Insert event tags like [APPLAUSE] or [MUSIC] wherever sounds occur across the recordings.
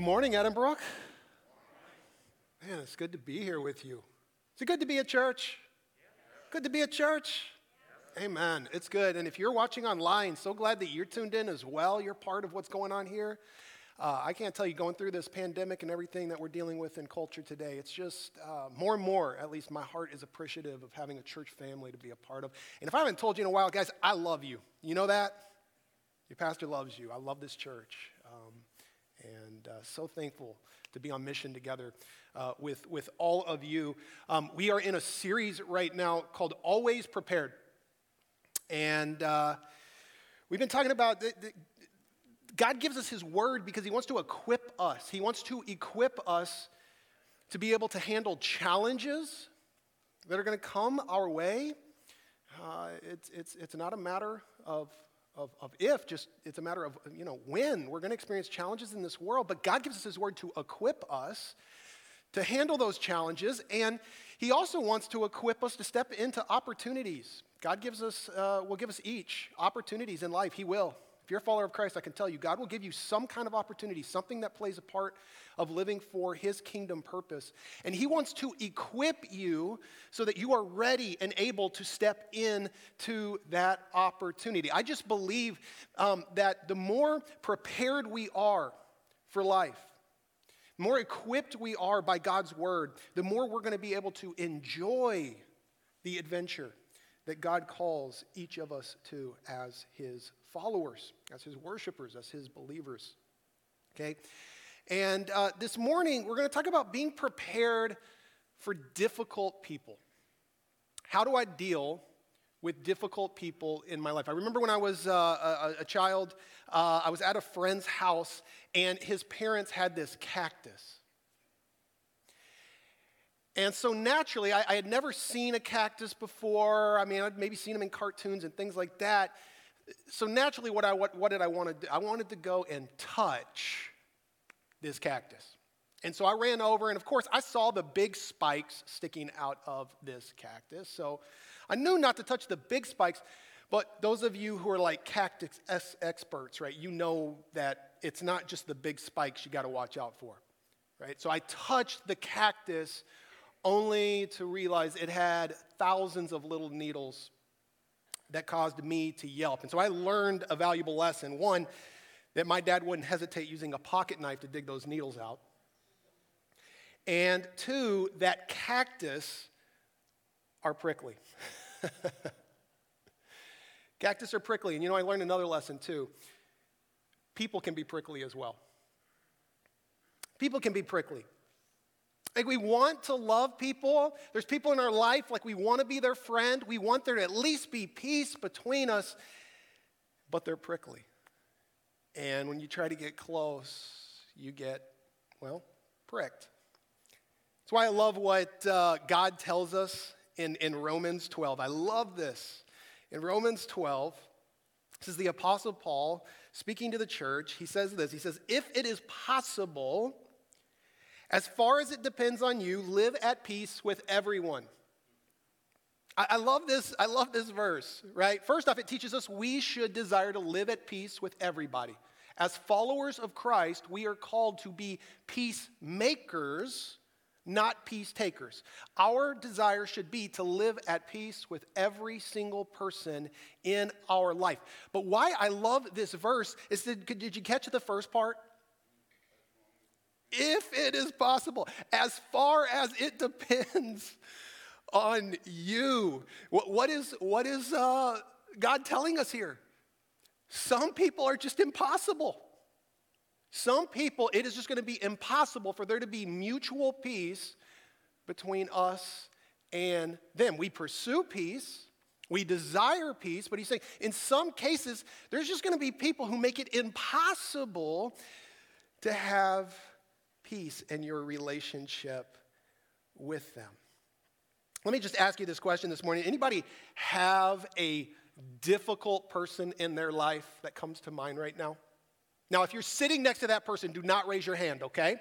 Good morning, Edinburgh. Man, it's good to be here with you. Is it good to be at church? Good to be at church? Amen. It's good. And if you're watching online, so glad that you're tuned in as well. You're part of what's going on here. Uh, I can't tell you, going through this pandemic and everything that we're dealing with in culture today, it's just uh, more and more, at least my heart is appreciative of having a church family to be a part of. And if I haven't told you in a while, guys, I love you. You know that? Your pastor loves you. I love this church. And uh, so thankful to be on mission together uh, with, with all of you. Um, we are in a series right now called Always Prepared. And uh, we've been talking about the, the, God gives us His word because He wants to equip us. He wants to equip us to be able to handle challenges that are going to come our way. Uh, it's, it's, it's not a matter of of, of if, just it's a matter of, you know, when. We're going to experience challenges in this world, but God gives us His word to equip us to handle those challenges, and He also wants to equip us to step into opportunities. God gives us, uh, will give us each opportunities in life. He will. If you're a follower of Christ, I can tell you, God will give you some kind of opportunity, something that plays a part of living for His kingdom purpose. And He wants to equip you so that you are ready and able to step in to that opportunity. I just believe um, that the more prepared we are for life, the more equipped we are by God's word, the more we're going to be able to enjoy the adventure that God calls each of us to as His followers, as his worshipers, as his believers. Okay? And uh, this morning, we're going to talk about being prepared for difficult people. How do I deal with difficult people in my life? I remember when I was uh, a, a, child, uh, I was at a friend's house, and his parents had this cactus. And so naturally, I, I, had never seen a cactus before. I mean, I'd maybe seen them in cartoons and things like that so naturally, what, I, what, what did I want to do? I wanted to go and touch this cactus. And so I ran over, and of course, I saw the big spikes sticking out of this cactus. So I knew not to touch the big spikes, but those of you who are like cactus experts, right, you know that it's not just the big spikes you got to watch out for, right? So I touched the cactus only to realize it had thousands of little needles that caused me to yelp. And so I learned a valuable lesson. One, that my dad wouldn't hesitate using a pocket knife to dig those needles out. And two, that cactus are prickly. [LAUGHS] cactus are prickly. And you know, I learned another lesson too. People can be prickly as well. People can be prickly. Like we want to love people. There's people in our life, like we want to be their friend. We want there to at least be peace between us, but they're prickly. And when you try to get close, you get, well, pricked. That's why I love what uh, God tells us in, in Romans 12. I love this. In Romans 12, this is the Apostle Paul speaking to the church. He says this He says, If it is possible, as far as it depends on you, live at peace with everyone. I, I, love this. I love this verse, right? First off, it teaches us we should desire to live at peace with everybody. As followers of Christ, we are called to be peacemakers, not peace takers. Our desire should be to live at peace with every single person in our life. But why I love this verse is that, did you catch the first part? If it is possible, as far as it [LAUGHS] depends on you. What, what is, what is uh, God telling us here? Some people are just impossible. Some people, it is just going to be impossible for there to be mutual peace between us and them. We pursue peace, we desire peace, but he's saying in some cases, there's just going to be people who make it impossible to have peace in your relationship with them. Let me just ask you this question this morning. Anybody have a difficult person in their life that comes to mind right now? Now, if you're sitting next to that person, do not raise your hand, okay?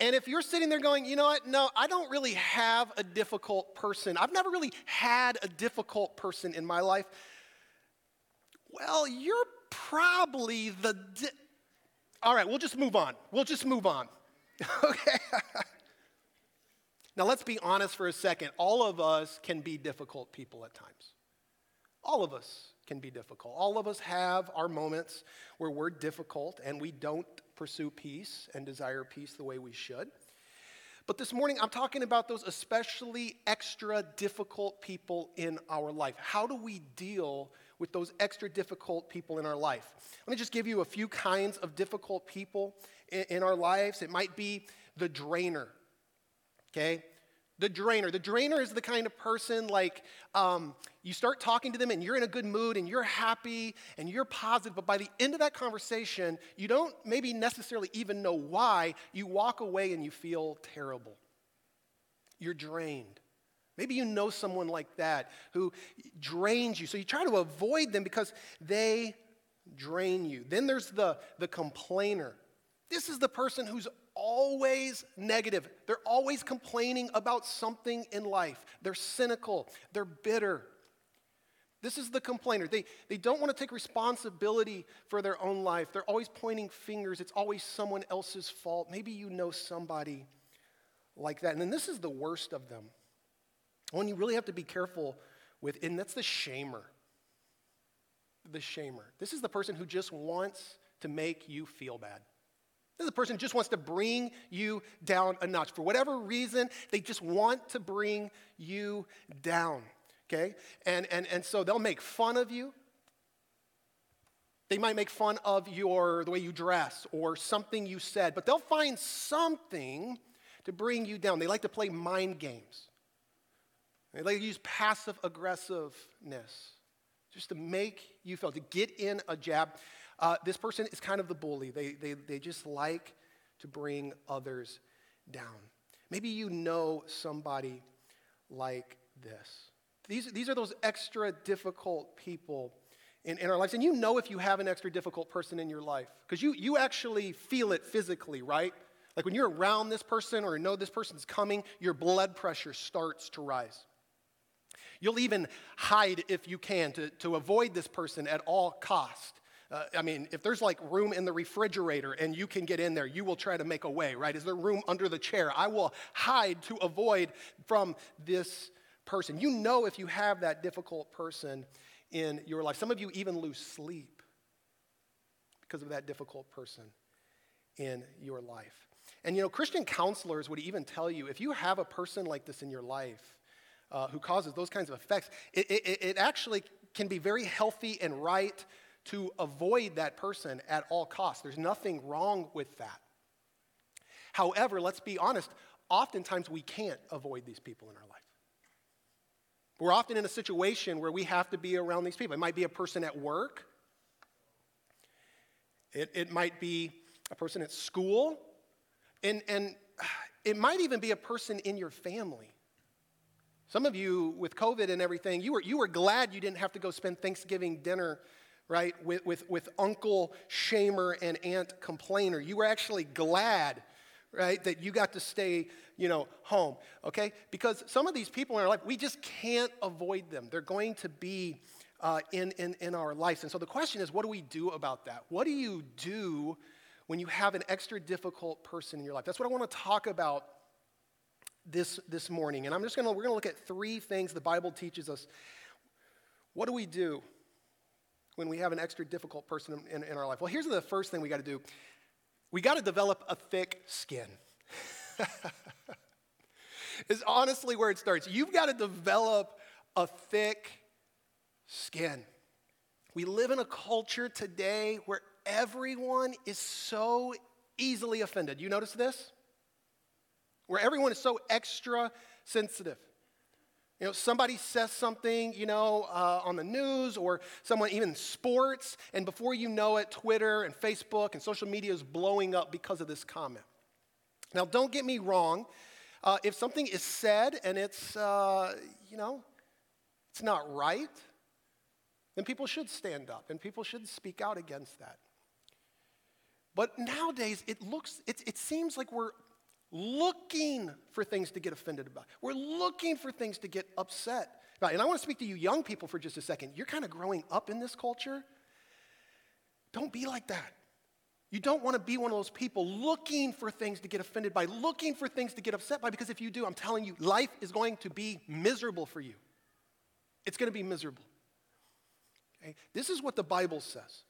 And if you're sitting there going, you know what, no, I don't really have a difficult person, I've never really had a difficult person in my life, well, you're probably the. Di- All right, we'll just move on. We'll just move on. [LAUGHS] okay? now, let's be honest for a second. All of us can be difficult people at times. All of us can be difficult. All of us have our moments where we're difficult and we don't pursue peace and desire peace the way we should. But this morning, I'm talking about those especially extra difficult people in our life. How do we deal with those extra difficult people in our life? Let me just give you a few kinds of difficult people in, in our lives. It might be the drainer, okay? The drainer. The drainer is the kind of person like um, you start talking to them and you're in a good mood and you're happy and you're positive, but by the end of that conversation, you don't maybe necessarily even know why. You walk away and you feel terrible. You're drained. Maybe you know someone like that who drains you. So you try to avoid them because they drain you. Then there's the, the complainer. This is the person who's always negative. They're always complaining about something in life. They're cynical, they're bitter. This is the complainer. They, they don't want to take responsibility for their own life. They're always pointing fingers. It's always someone else's fault. Maybe you know somebody like that. And then this is the worst of them. One you really have to be careful with, and that's the shamer. The shamer. This is the person who just wants to make you feel bad. This is a person who just wants to bring you down a notch. For whatever reason, they just want to bring you down. Okay? And, and, and so they'll make fun of you. They might make fun of your the way you dress or something you said, but they'll find something to bring you down. They like to play mind games. They use passive aggressiveness just to make you feel, to get in a jab. Uh, this person is kind of the bully. They, they, they just like to bring others down. Maybe you know somebody like this. These, these are those extra difficult people in, in our lives. And you know if you have an extra difficult person in your life, because you, you actually feel it physically, right? Like when you're around this person or know this person's coming, your blood pressure starts to rise. You'll even hide if you can to, to avoid this person at all cost. Uh, I mean, if there's like room in the refrigerator and you can get in there, you will try to make a way, right? Is there room under the chair? I will hide to avoid from this person. You know if you have that difficult person in your life. Some of you even lose sleep because of that difficult person in your life. And you know, Christian counselors would even tell you if you have a person like this in your life uh, who causes those kinds of effects, it, it, it actually can be very healthy and right to avoid that person at all costs. There's nothing wrong with that. However, let's be honest, oftentimes we can't avoid these people in our life. We're often in a situation where we have to be around these people. It might be a person at work, it, it might be a person at school, and, and it might even be a person in your family. Some of you, with COVID and everything, you were, you were glad you didn't have to go spend Thanksgiving dinner right, with, with, with Uncle Shamer and Aunt Complainer. You were actually glad, right, that you got to stay, you know, home, okay? Because some of these people in our life, we just can't avoid them. They're going to be uh, in, in, in our lives. And so the question is, what do we do about that? What do you do when you have an extra difficult person in your life? That's what I want to talk about this, this morning. And I'm just going to, we're going to look at three things the Bible teaches us. What do we do when we have an extra difficult person in, in our life? Well, here's the first thing we got to do we got to develop a thick skin. [LAUGHS] is honestly where it starts. You've got to develop a thick skin. We live in a culture today where everyone is so easily offended. You notice this? Where everyone is so extra sensitive. You know, somebody says something, you know, uh, on the news or someone, even sports, and before you know it, Twitter and Facebook and social media is blowing up because of this comment. Now, don't get me wrong. Uh, if something is said and it's, uh, you know, it's not right, then people should stand up and people should speak out against that. But nowadays, it looks, it, it seems like we're looking for things to get offended about. We're looking for things to get upset about. And I want to speak to you young people for just a second. You're kind of growing up in this culture. Don't be like that. You don't want to be one of those people looking for things to get offended by, looking for things to get upset by, because if you do, I'm telling you, life is going to be miserable for you. It's going to be miserable. Okay? This is what the Bible says.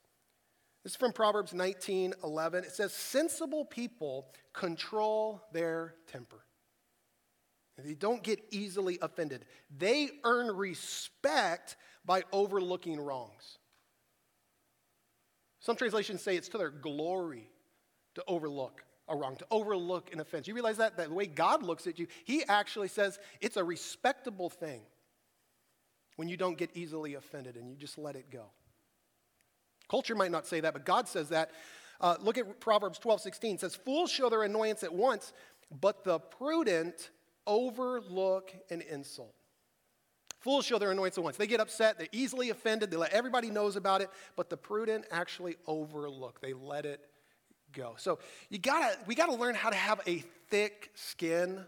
This is from Proverbs 19 11. It says, Sensible people control their temper. They don't get easily offended. They earn respect by overlooking wrongs. Some translations say it's to their glory to overlook a wrong, to overlook an offense. You realize that? That the way God looks at you, He actually says it's a respectable thing when you don't get easily offended and you just let it go. Culture might not say that, but God says that. Uh, look at Proverbs 12, 16. It says, Fools show their annoyance at once, but the prudent overlook an insult. Fools show their annoyance at once. They get upset, they're easily offended, they let everybody knows about it, but the prudent actually overlook. They let it go. So you gotta, we gotta learn how to have a thick skin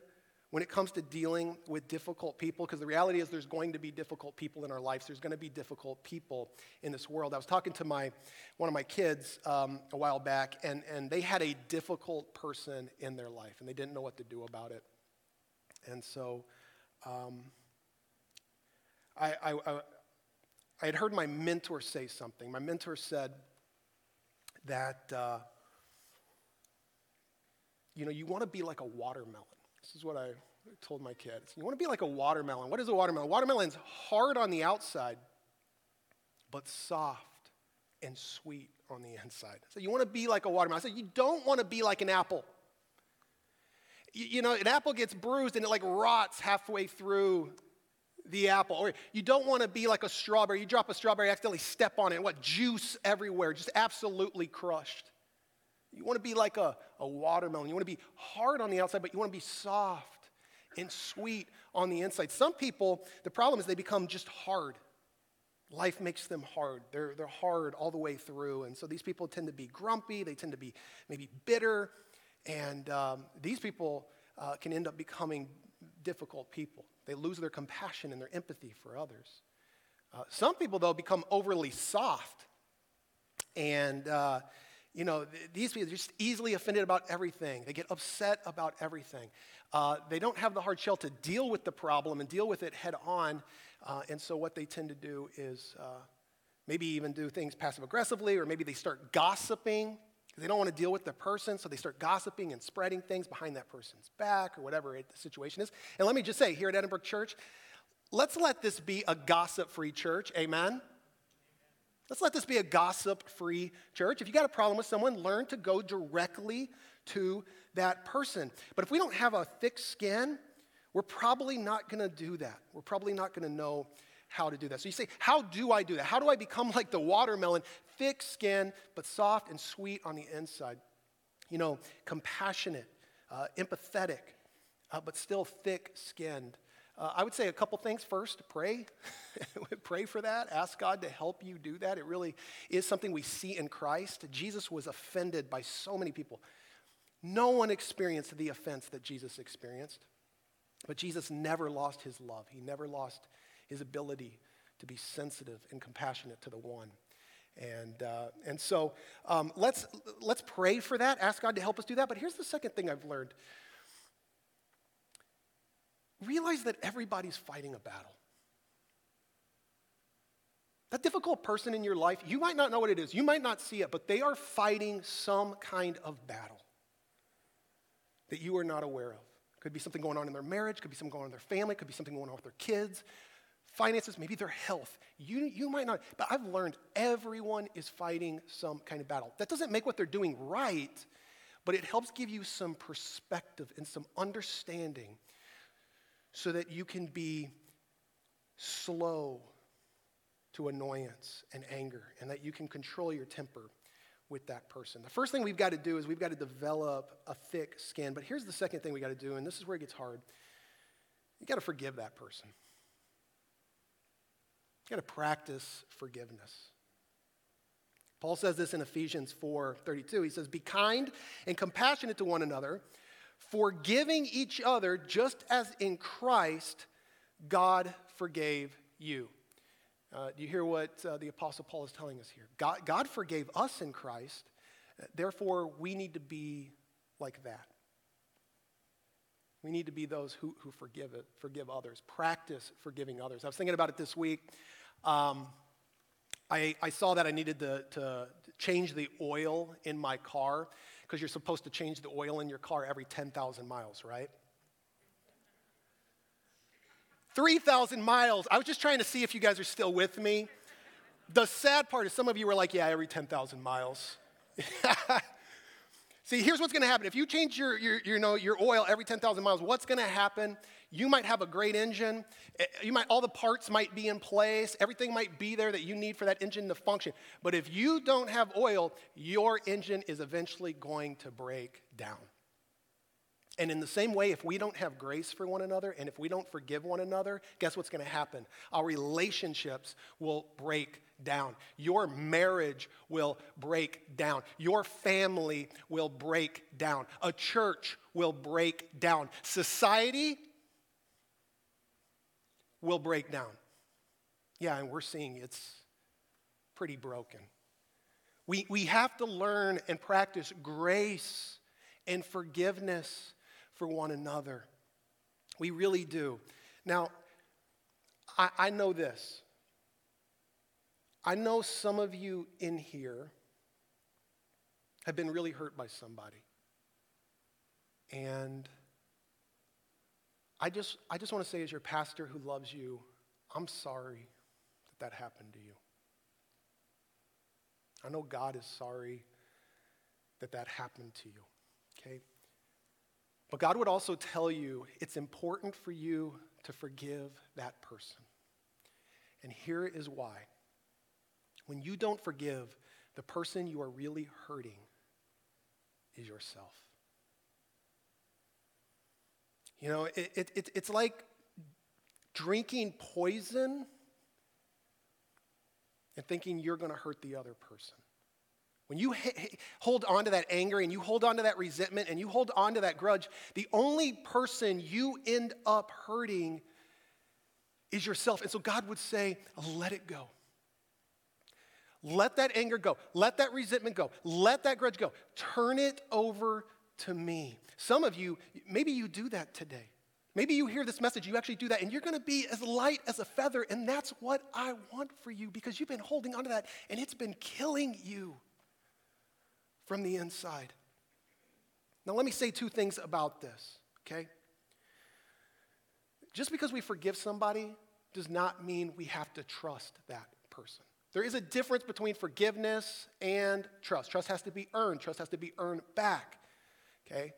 when it comes to dealing with difficult people, because the reality is there's going to be difficult people in our lives. There's going to be difficult people in this world. I was talking to my one of my kids um, a while back, and, and they had a difficult person in their life, and they didn't know what to do about it. And so um, I, I, I, had heard my mentor say something. My mentor said that, uh, you know, you want to be like a watermelon. This is what I told my kids. You want to be like a watermelon. What is a watermelon? Watermelon's hard on the outside, but soft and sweet on the inside. So you want to be like a watermelon. I said, you don't want to be like an apple. You, you know, an apple gets bruised and it like rots halfway through the apple. Or you don't want to be like a strawberry. You drop a strawberry, accidentally step on it, what? Juice everywhere, just absolutely crushed. You want to be like a, a watermelon. You want to be hard on the outside, but you want to be soft and sweet on the inside. Some people, the problem is they become just hard. Life makes them hard. They're, they're hard all the way through. And so these people tend to be grumpy. They tend to be maybe bitter. And um, these people uh, can end up becoming difficult people. They lose their compassion and their empathy for others. Uh, some people, though, become overly soft. And, uh, you know, these people are just easily offended about everything. They get upset about everything. Uh, they don't have the hard shell to deal with the problem and deal with it head on. Uh, and so, what they tend to do is uh, maybe even do things passive aggressively, or maybe they start gossiping they don't want to deal with the person, so they start gossiping and spreading things behind that person's back or whatever it, the situation is. And let me just say, here at Edinburgh Church, let's let this be a gossip free church. Amen? Let's let this be a gossip free church. If you got a problem with someone, learn to go directly to that person. But if we don't have a thick skin, we're probably not going to do that. We're probably not going to know how to do that. So you say, How do I do that? How do I become [LAUGHS] like the watermelon, thick skin, but soft and sweet on the inside? You know, compassionate, uh, empathetic, uh, but still thick skinned. Uh, I would say a couple things. First, pray. [LAUGHS] pray for that. Ask God to help you do that. It really is something we see in Christ. Jesus was offended by so many people. No one experienced the offense that Jesus experienced, but Jesus never lost his love. He never lost his ability to be sensitive and compassionate to the one. And, uh, and so um, let's, let's pray for that, ask God to help us do that. But here's the second thing I've learned realize that everybody's fighting a battle. That difficult person in your life, you might not know what it is, you might not see it, but they are fighting some kind of battle that you are not aware of. Could be something going on in their marriage, could be something going on in their family, could be something going on with their kids, finances, maybe their health. You, you might not, but I've learned everyone is fighting some kind of battle. That doesn't make what they're doing right, but it helps give you some perspective and some understanding so that you can be slow to annoyance and anger and that you can control your temper with that person. The first thing we've got to do is we've got to develop a thick skin. But here's the second thing we got to do, and this is where it gets hard. You got to forgive that person. You got to practice forgiveness. Paul says this in Ephesians 4:32. He says, "Be kind and compassionate to one another, forgiving each other just as in Christ God forgave you." Uh, do you hear what uh, the Apostle Paul is telling us here? God, God forgave us in Christ, Therefore, we need to be like that. We need to be those who, who forgive, it, forgive others, practice forgiving others. I was thinking about it this week. Um, I, I, saw that I needed to, to change the oil in my car because you're supposed to change the oil in your car every 10,000 miles, right? 3,000 miles. I was just trying to see if you guys are still with me. The sad part is some of you were like, yeah, every 10,000 miles. [LAUGHS] See, here's what's going to happen. If you change your, your, you know, your oil every 10,000 miles, what's going to happen? You might have a great engine. Eh, you might, all the parts might be in place. Everything might be there that you need for that engine to function. But if you don't have oil, your engine is eventually going to break down. And in the same way, if we don't have grace for one another and if we don't forgive one another, guess what's going to happen? Our relationships will break down. Your marriage will break down. Your family will break down. A church will break down. Society will break down. Yeah, and we're seeing it's pretty broken. We, we have to learn and practice grace and forgiveness for one another. We really do. Now, I, I know this. I know some of you in here have been really hurt by somebody. And I just, I just want to say, as your pastor who loves you, I'm sorry that that happened to you. I know God is sorry that that happened to you, okay? But God would also tell you it's important for you to forgive that person. And here is why. When you don't forgive, the person you are really hurting is yourself. You know, it, it, it, it's like drinking poison and thinking you're going to hurt the other person. When you hold on to that anger and you hold on to that resentment and you hold on to that grudge, the only person you end up hurting is yourself. And so God would say, let it go. Let that anger go. Let that resentment go. Let that grudge go. Turn it over to me. Some of you, maybe you do that today. Maybe you hear this message, you actually do that, and you're gonna be as light as a feather, and that's what I want for you because you've been holding on to that and it's been killing you from the inside. Now, let me say two things about this, okay? Just because we forgive somebody does not mean we have to trust that person. There is a difference between forgiveness and trust. Trust has to be earned, trust has to be earned back, okay?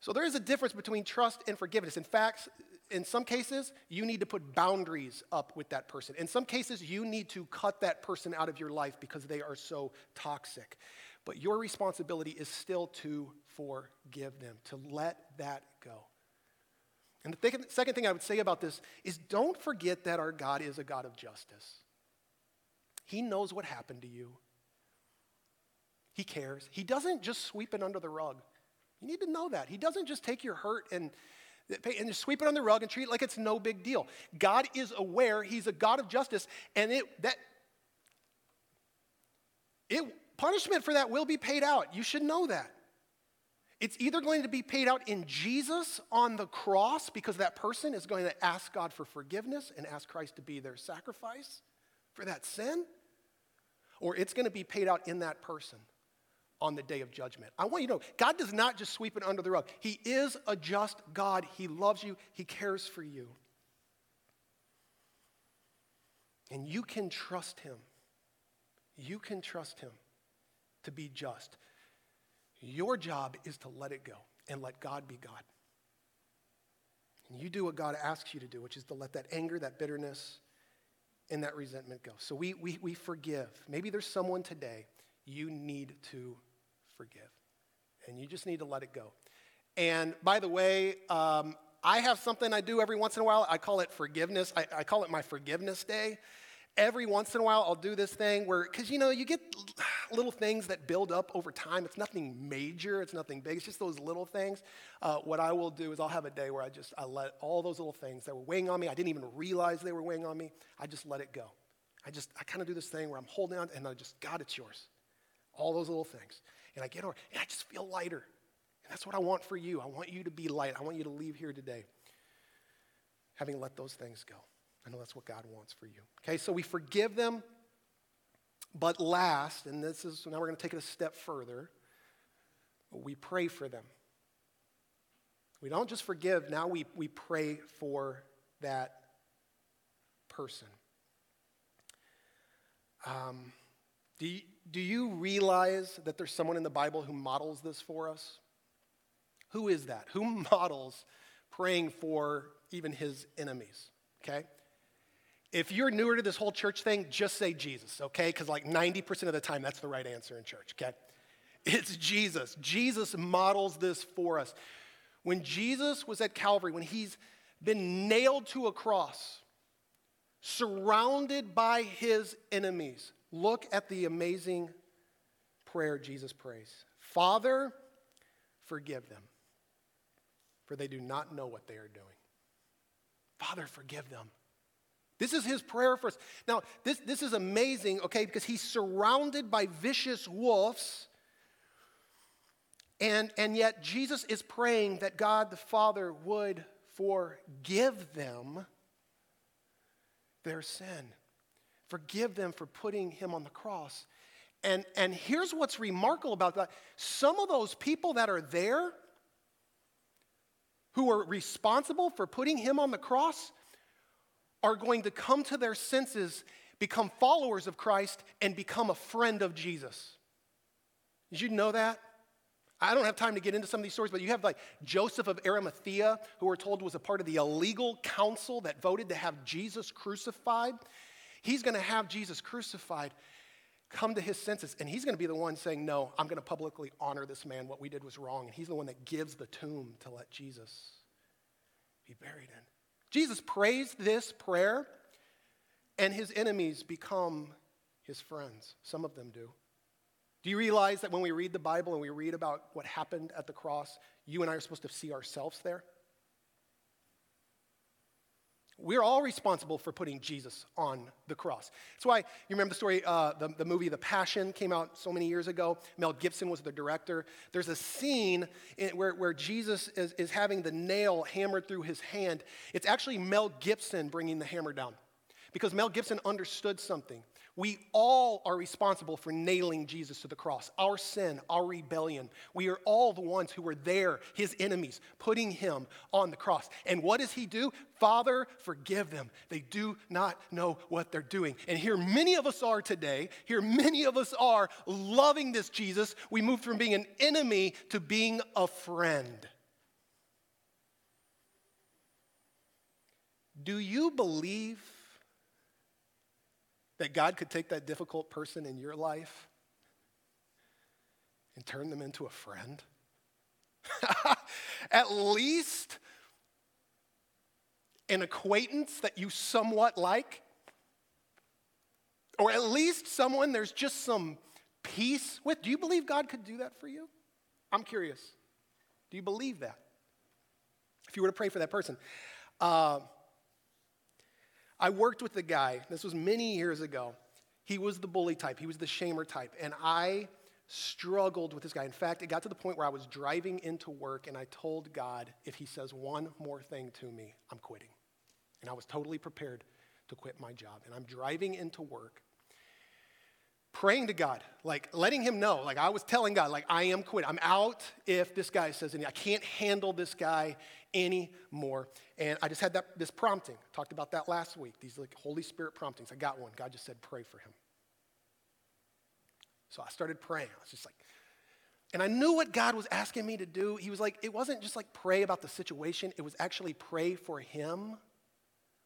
So there is a difference between trust and forgiveness. In fact, in some cases, you need to put boundaries up with that person. In some cases, you need to cut that person out of your life because they are so toxic. But your responsibility is still to forgive them, to let that go. And the th- second thing I would say about this is don't forget that our God is a God of justice. He knows what happened to you, He cares. He doesn't just sweep it under the rug. You need to know that. He doesn't just take your hurt and and just sweep it on the rug and treat it like it's no big deal. God is aware, He's a God of justice, and it that it punishment for that will be paid out. You should know that. It's either going to be paid out in Jesus on the cross because that person is going to ask God for forgiveness and ask Christ to be their sacrifice for that sin, or it's going to be paid out in that person on the day of judgment. I want you to know God does not just sweep it under the rug. He is a just God. He loves you, He cares for you. And you can trust Him. You can trust Him to be just. Your job is to let it go and let God be God. And you do what God asks you to do, which is to let that anger, that bitterness, and that resentment go. So we, we, we forgive. Maybe there's someone today you need to forgive, and you just need to let it go. And by the way, um, I have something I do every once in a while. I call it forgiveness. I, I call it my forgiveness day every once in a while I'll do this thing where, because you know, you get little things that build up over time. It's nothing major, it's nothing big, it's just those little things. Uh, what I will do is I'll have a day where I just, I let all those little things that were weighing on me, I didn't even realize they were weighing on me, I just let it go. I just, I kind of do this thing where I'm holding on and I just, God, it's yours. All those little things. And I get over, and I just feel lighter. And that's what I want for you. I want you to be light. I want you to leave here today having let those things go. I know that's what God wants for you. Okay, so we forgive them, but last, and this is now we're going to take it a step further, we pray for them. We don't just forgive, now we, we pray for that person. Um, do, you, do you realize that there's someone in the Bible who models this for us? Who is that? Who [LAUGHS] models praying for even his enemies? Okay? If you're newer to this whole church thing, just say Jesus, okay? Because like 90% of the time, that's the right answer in church, okay? [LAUGHS] It's Jesus. Jesus models this for us. When Jesus was at Calvary, when he's been nailed to a cross, surrounded by his enemies, look at the amazing prayer Jesus prays Father, forgive them, for they do not know what they are doing. Father, forgive them. This is his prayer for us. Now, this, this is amazing, okay, because he's surrounded by vicious wolves and, and yet, Jesus is praying that God the Father would forgive them their sin, forgive them for putting him on the cross. And, and here's what's remarkable about that some of those people that are there who are responsible for putting him on the cross are going to come to their senses, become followers of Christ, and become a friend of Jesus. Did you know that? I don't have time to get into some of these stories, but you have like Joseph of Arimathea, who we're told was a part of the illegal council that voted to have Jesus crucified. He's going to have Jesus crucified, come to his senses, and he's going to be the one saying, No, I'm going to publicly honor this man. What we did was wrong. And he's the one that gives the tomb to let Jesus be buried in. Jesus prays this prayer, and his enemies become his friends. Some of them do. Do you realize that when we read the Bible and we read about what happened at the cross, you and I are supposed to see ourselves there? We're all responsible for putting Jesus on the cross. That's why you remember the story, uh, the, the movie The Passion came out so many years ago. Mel Gibson was the director. There's a scene in, where, where Jesus is, is having the nail hammered through his hand. It's actually Mel Gibson bringing the hammer down because Mel Gibson understood something. We all are responsible for nailing Jesus to the cross. Our sin, our rebellion. We are all the ones who were there, his enemies, putting him on the cross. And what does he do? Father, forgive them. They do not know what they're doing. And here many of us are today. Here many of us are loving this Jesus. We moved from being an enemy to being a friend. Do you believe that God could take that difficult person in your life and turn them into a friend? [LAUGHS] At least an acquaintance that you somewhat like? Or at least someone there's just some peace with? Do you believe God could do that for you? I'm curious. Do you believe that? If you were to pray for that person. Uh, I worked with a guy, this was many years ago. He was the bully type, he was the shamer type, and I struggled with this guy. In fact, it got to the point where I was driving into work and I told God, if he says one more thing to me, I'm quitting. And I was totally prepared to quit my job. And I'm driving into work, praying to God, like letting him know, like I was telling God, like I am quit. I'm out if this guy says anything. I can't handle this guy anymore. And I just had that, this prompting. Talked about that last week, these like Holy Spirit promptings. I got one. God just said, pray for him. So I started praying. I was just like, and I knew what God was asking me to do. He was like, it wasn't just like pray about the situation, it was actually pray for him.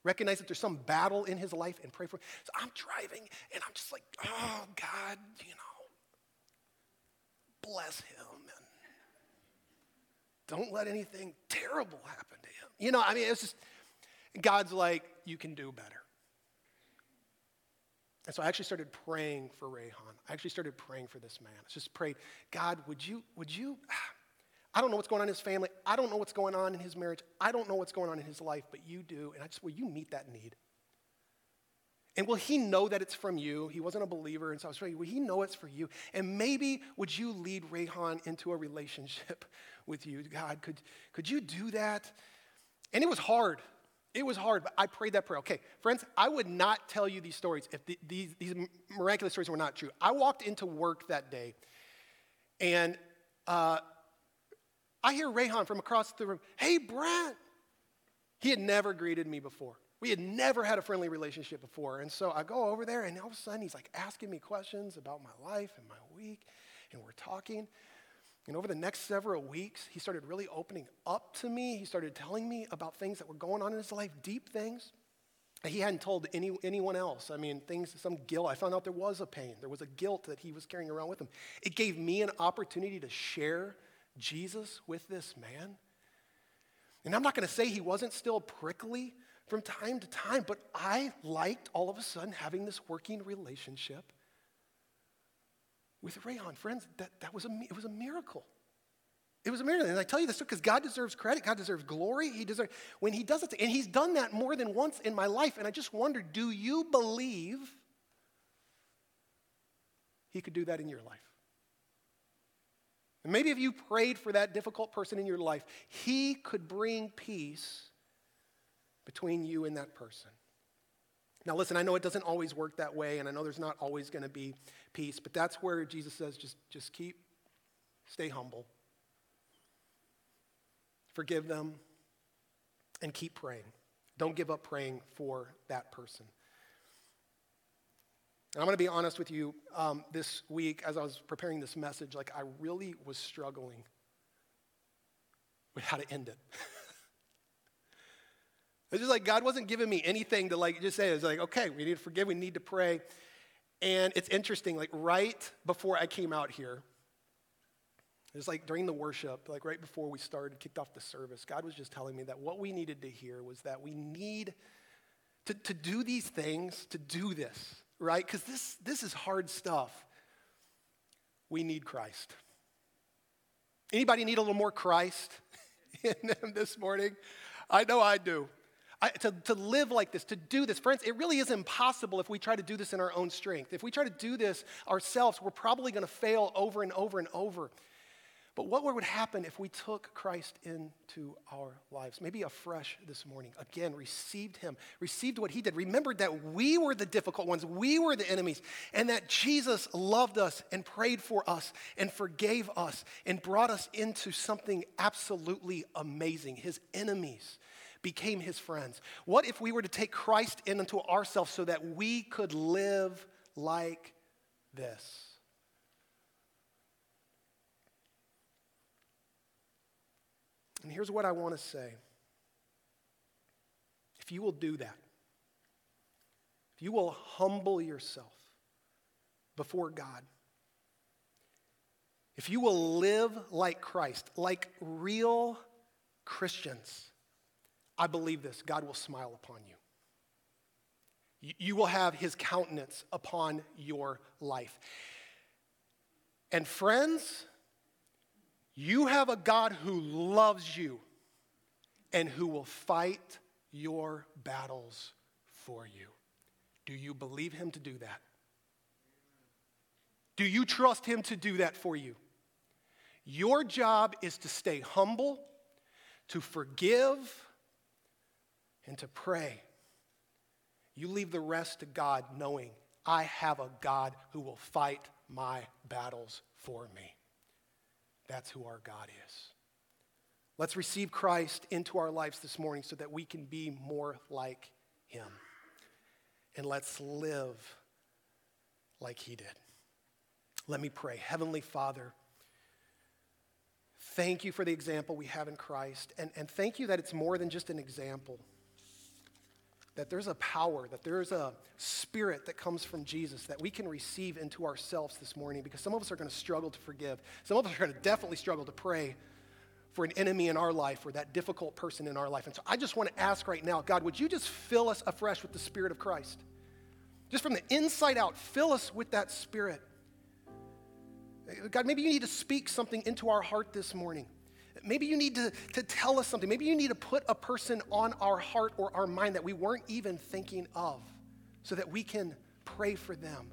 Recognize that there's some battle in his life and pray for him. So I'm driving and I'm just like, oh, God, you know, bless him don't let anything terrible happen to him. You know, I mean, it's just, God's like, you can do better. And so I actually started praying for Rayhan. I actually started praying for this man. I just prayed, God, would you, would you, [SIGHS] I don't know what's going on in his family. I don't know what's going on in his marriage. I don't know what's going on in his life, but you do. And I just, will you meet that need? And will he know that it's from you? He wasn't a believer, and so I was praying, will he know it's for you? And maybe would you lead Rayhan into a relationship with you? God, could, could you do that? And it was hard. It was hard, but I prayed that prayer. Okay, friends, I would not tell you these stories if the, these, these miraculous stories were not true. I walked into work that day, and uh, I hear Rayhan from across the room, Hey, Brent. He had never greeted me before. We had never had a friendly relationship before. And so I go over there, and all of a sudden, he's like asking me questions about my life and my week, and we're talking. And over the next several weeks, he started really opening up to me. He started telling me about things that were going on in his life, deep things that he hadn't told any, anyone else. I mean, things, some guilt. I found out there was a pain, there was a guilt that he was carrying around with him. It gave me an opportunity to share Jesus with this man. And I'm not going to say he wasn't still prickly from time to time, but I liked all of a sudden having this working relationship with Rayhan. Friends, that, that was a, it was a miracle. It was a miracle. And I tell you this because God deserves credit, God deserves glory. He deserves, when He does it, and He's done that more than once in my life. And I just wonder do you believe He could do that in your life? And maybe if you prayed for that difficult person in your life, He could bring peace between you and that person. Now, listen, I know it doesn't always work that way, and I know there's not always going to be peace, but that's where Jesus says just, just keep, stay humble, forgive them, and keep praying. Don't give up praying for that person. And I'm going to be honest with you um, this week as I was preparing this message, like I really was struggling with how to end it. [LAUGHS] It's just like God wasn't giving me anything to like just say. It's like, okay, we need to forgive, we need to pray. And it's interesting, like right before I came out here, it was like during the worship, like right before we started, kicked off the service, God was just telling me that what we needed to hear was that we need to, to do these things, to do this, right? Because this, this is hard stuff. We need Christ. Anybody need a little more Christ [LAUGHS] in them this morning? I know I do. I, to, to live like this, to do this. Friends, it really is impossible if we try to do this in our own strength. If we try to do this ourselves, we're probably going to fail over and over and over. But what would happen if we took Christ into our lives? Maybe afresh this morning. Again, received him, received what he did, remembered that we were the difficult ones, we were the enemies, and that Jesus loved us and prayed for us and forgave us and brought us into something absolutely amazing, his enemies became his friends? What if we were to take Christ into ourselves so that we could live like this? And here's what I want to say. If you will do that, if you will humble yourself before God, if you will live like Christ, like real Christians, I believe this God will smile upon you. You will have his countenance upon your life. And friends, you have a God who loves you and who will fight your battles for you. Do you believe him to do that? Do you trust him to do that for you? Your job is to stay humble, to forgive, and to pray. You leave the rest to God knowing I have a God who will fight my battles for me. That's who our God is. Let's receive Christ into our lives this morning so that we can be more like him. And let's live like he did. Let me pray. Heavenly Father, thank you for the example we have in Christ. And, and thank you that it's more than just an example that there's a power, that there's a spirit that comes from Jesus that we can receive into ourselves this morning because some of us are going to struggle to forgive. Some of us are going to definitely struggle to pray for an enemy in our life or that difficult person in our life. And so I just want to ask right now, God, would you just fill us afresh with the Spirit of Christ? Just from the inside out, fill us with that Spirit. God, maybe you need to speak something into our heart this morning. Maybe you need to, to tell us something. Maybe you need to put a person on our heart or our mind that we weren't even thinking of so that we can pray for them.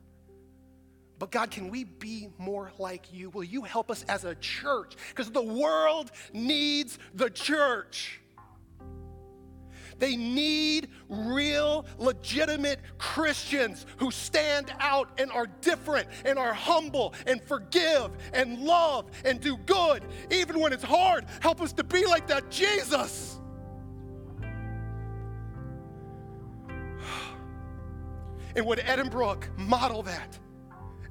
But God, can we be more like you? Will you help us as a church? Because the world needs the church. They need real, legitimate Christians who stand out and are different and are humble and forgive and love and do good, even when it's hard. Help us to be like that Jesus. [SIGHS] And would Edinburgh model that?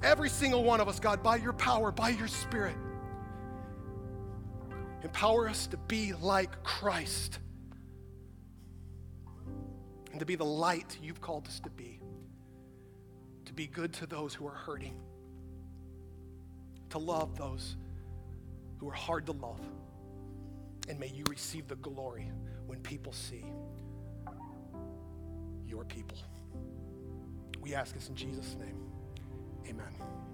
Every single one of us, God, by your power, by your spirit. Empower us to be like Christ and to be the light you've called us to be, to be good to those who are hurting, to love those who are hard to love. And may you receive the glory when people see your people. We ask this in Jesus' name. Amen.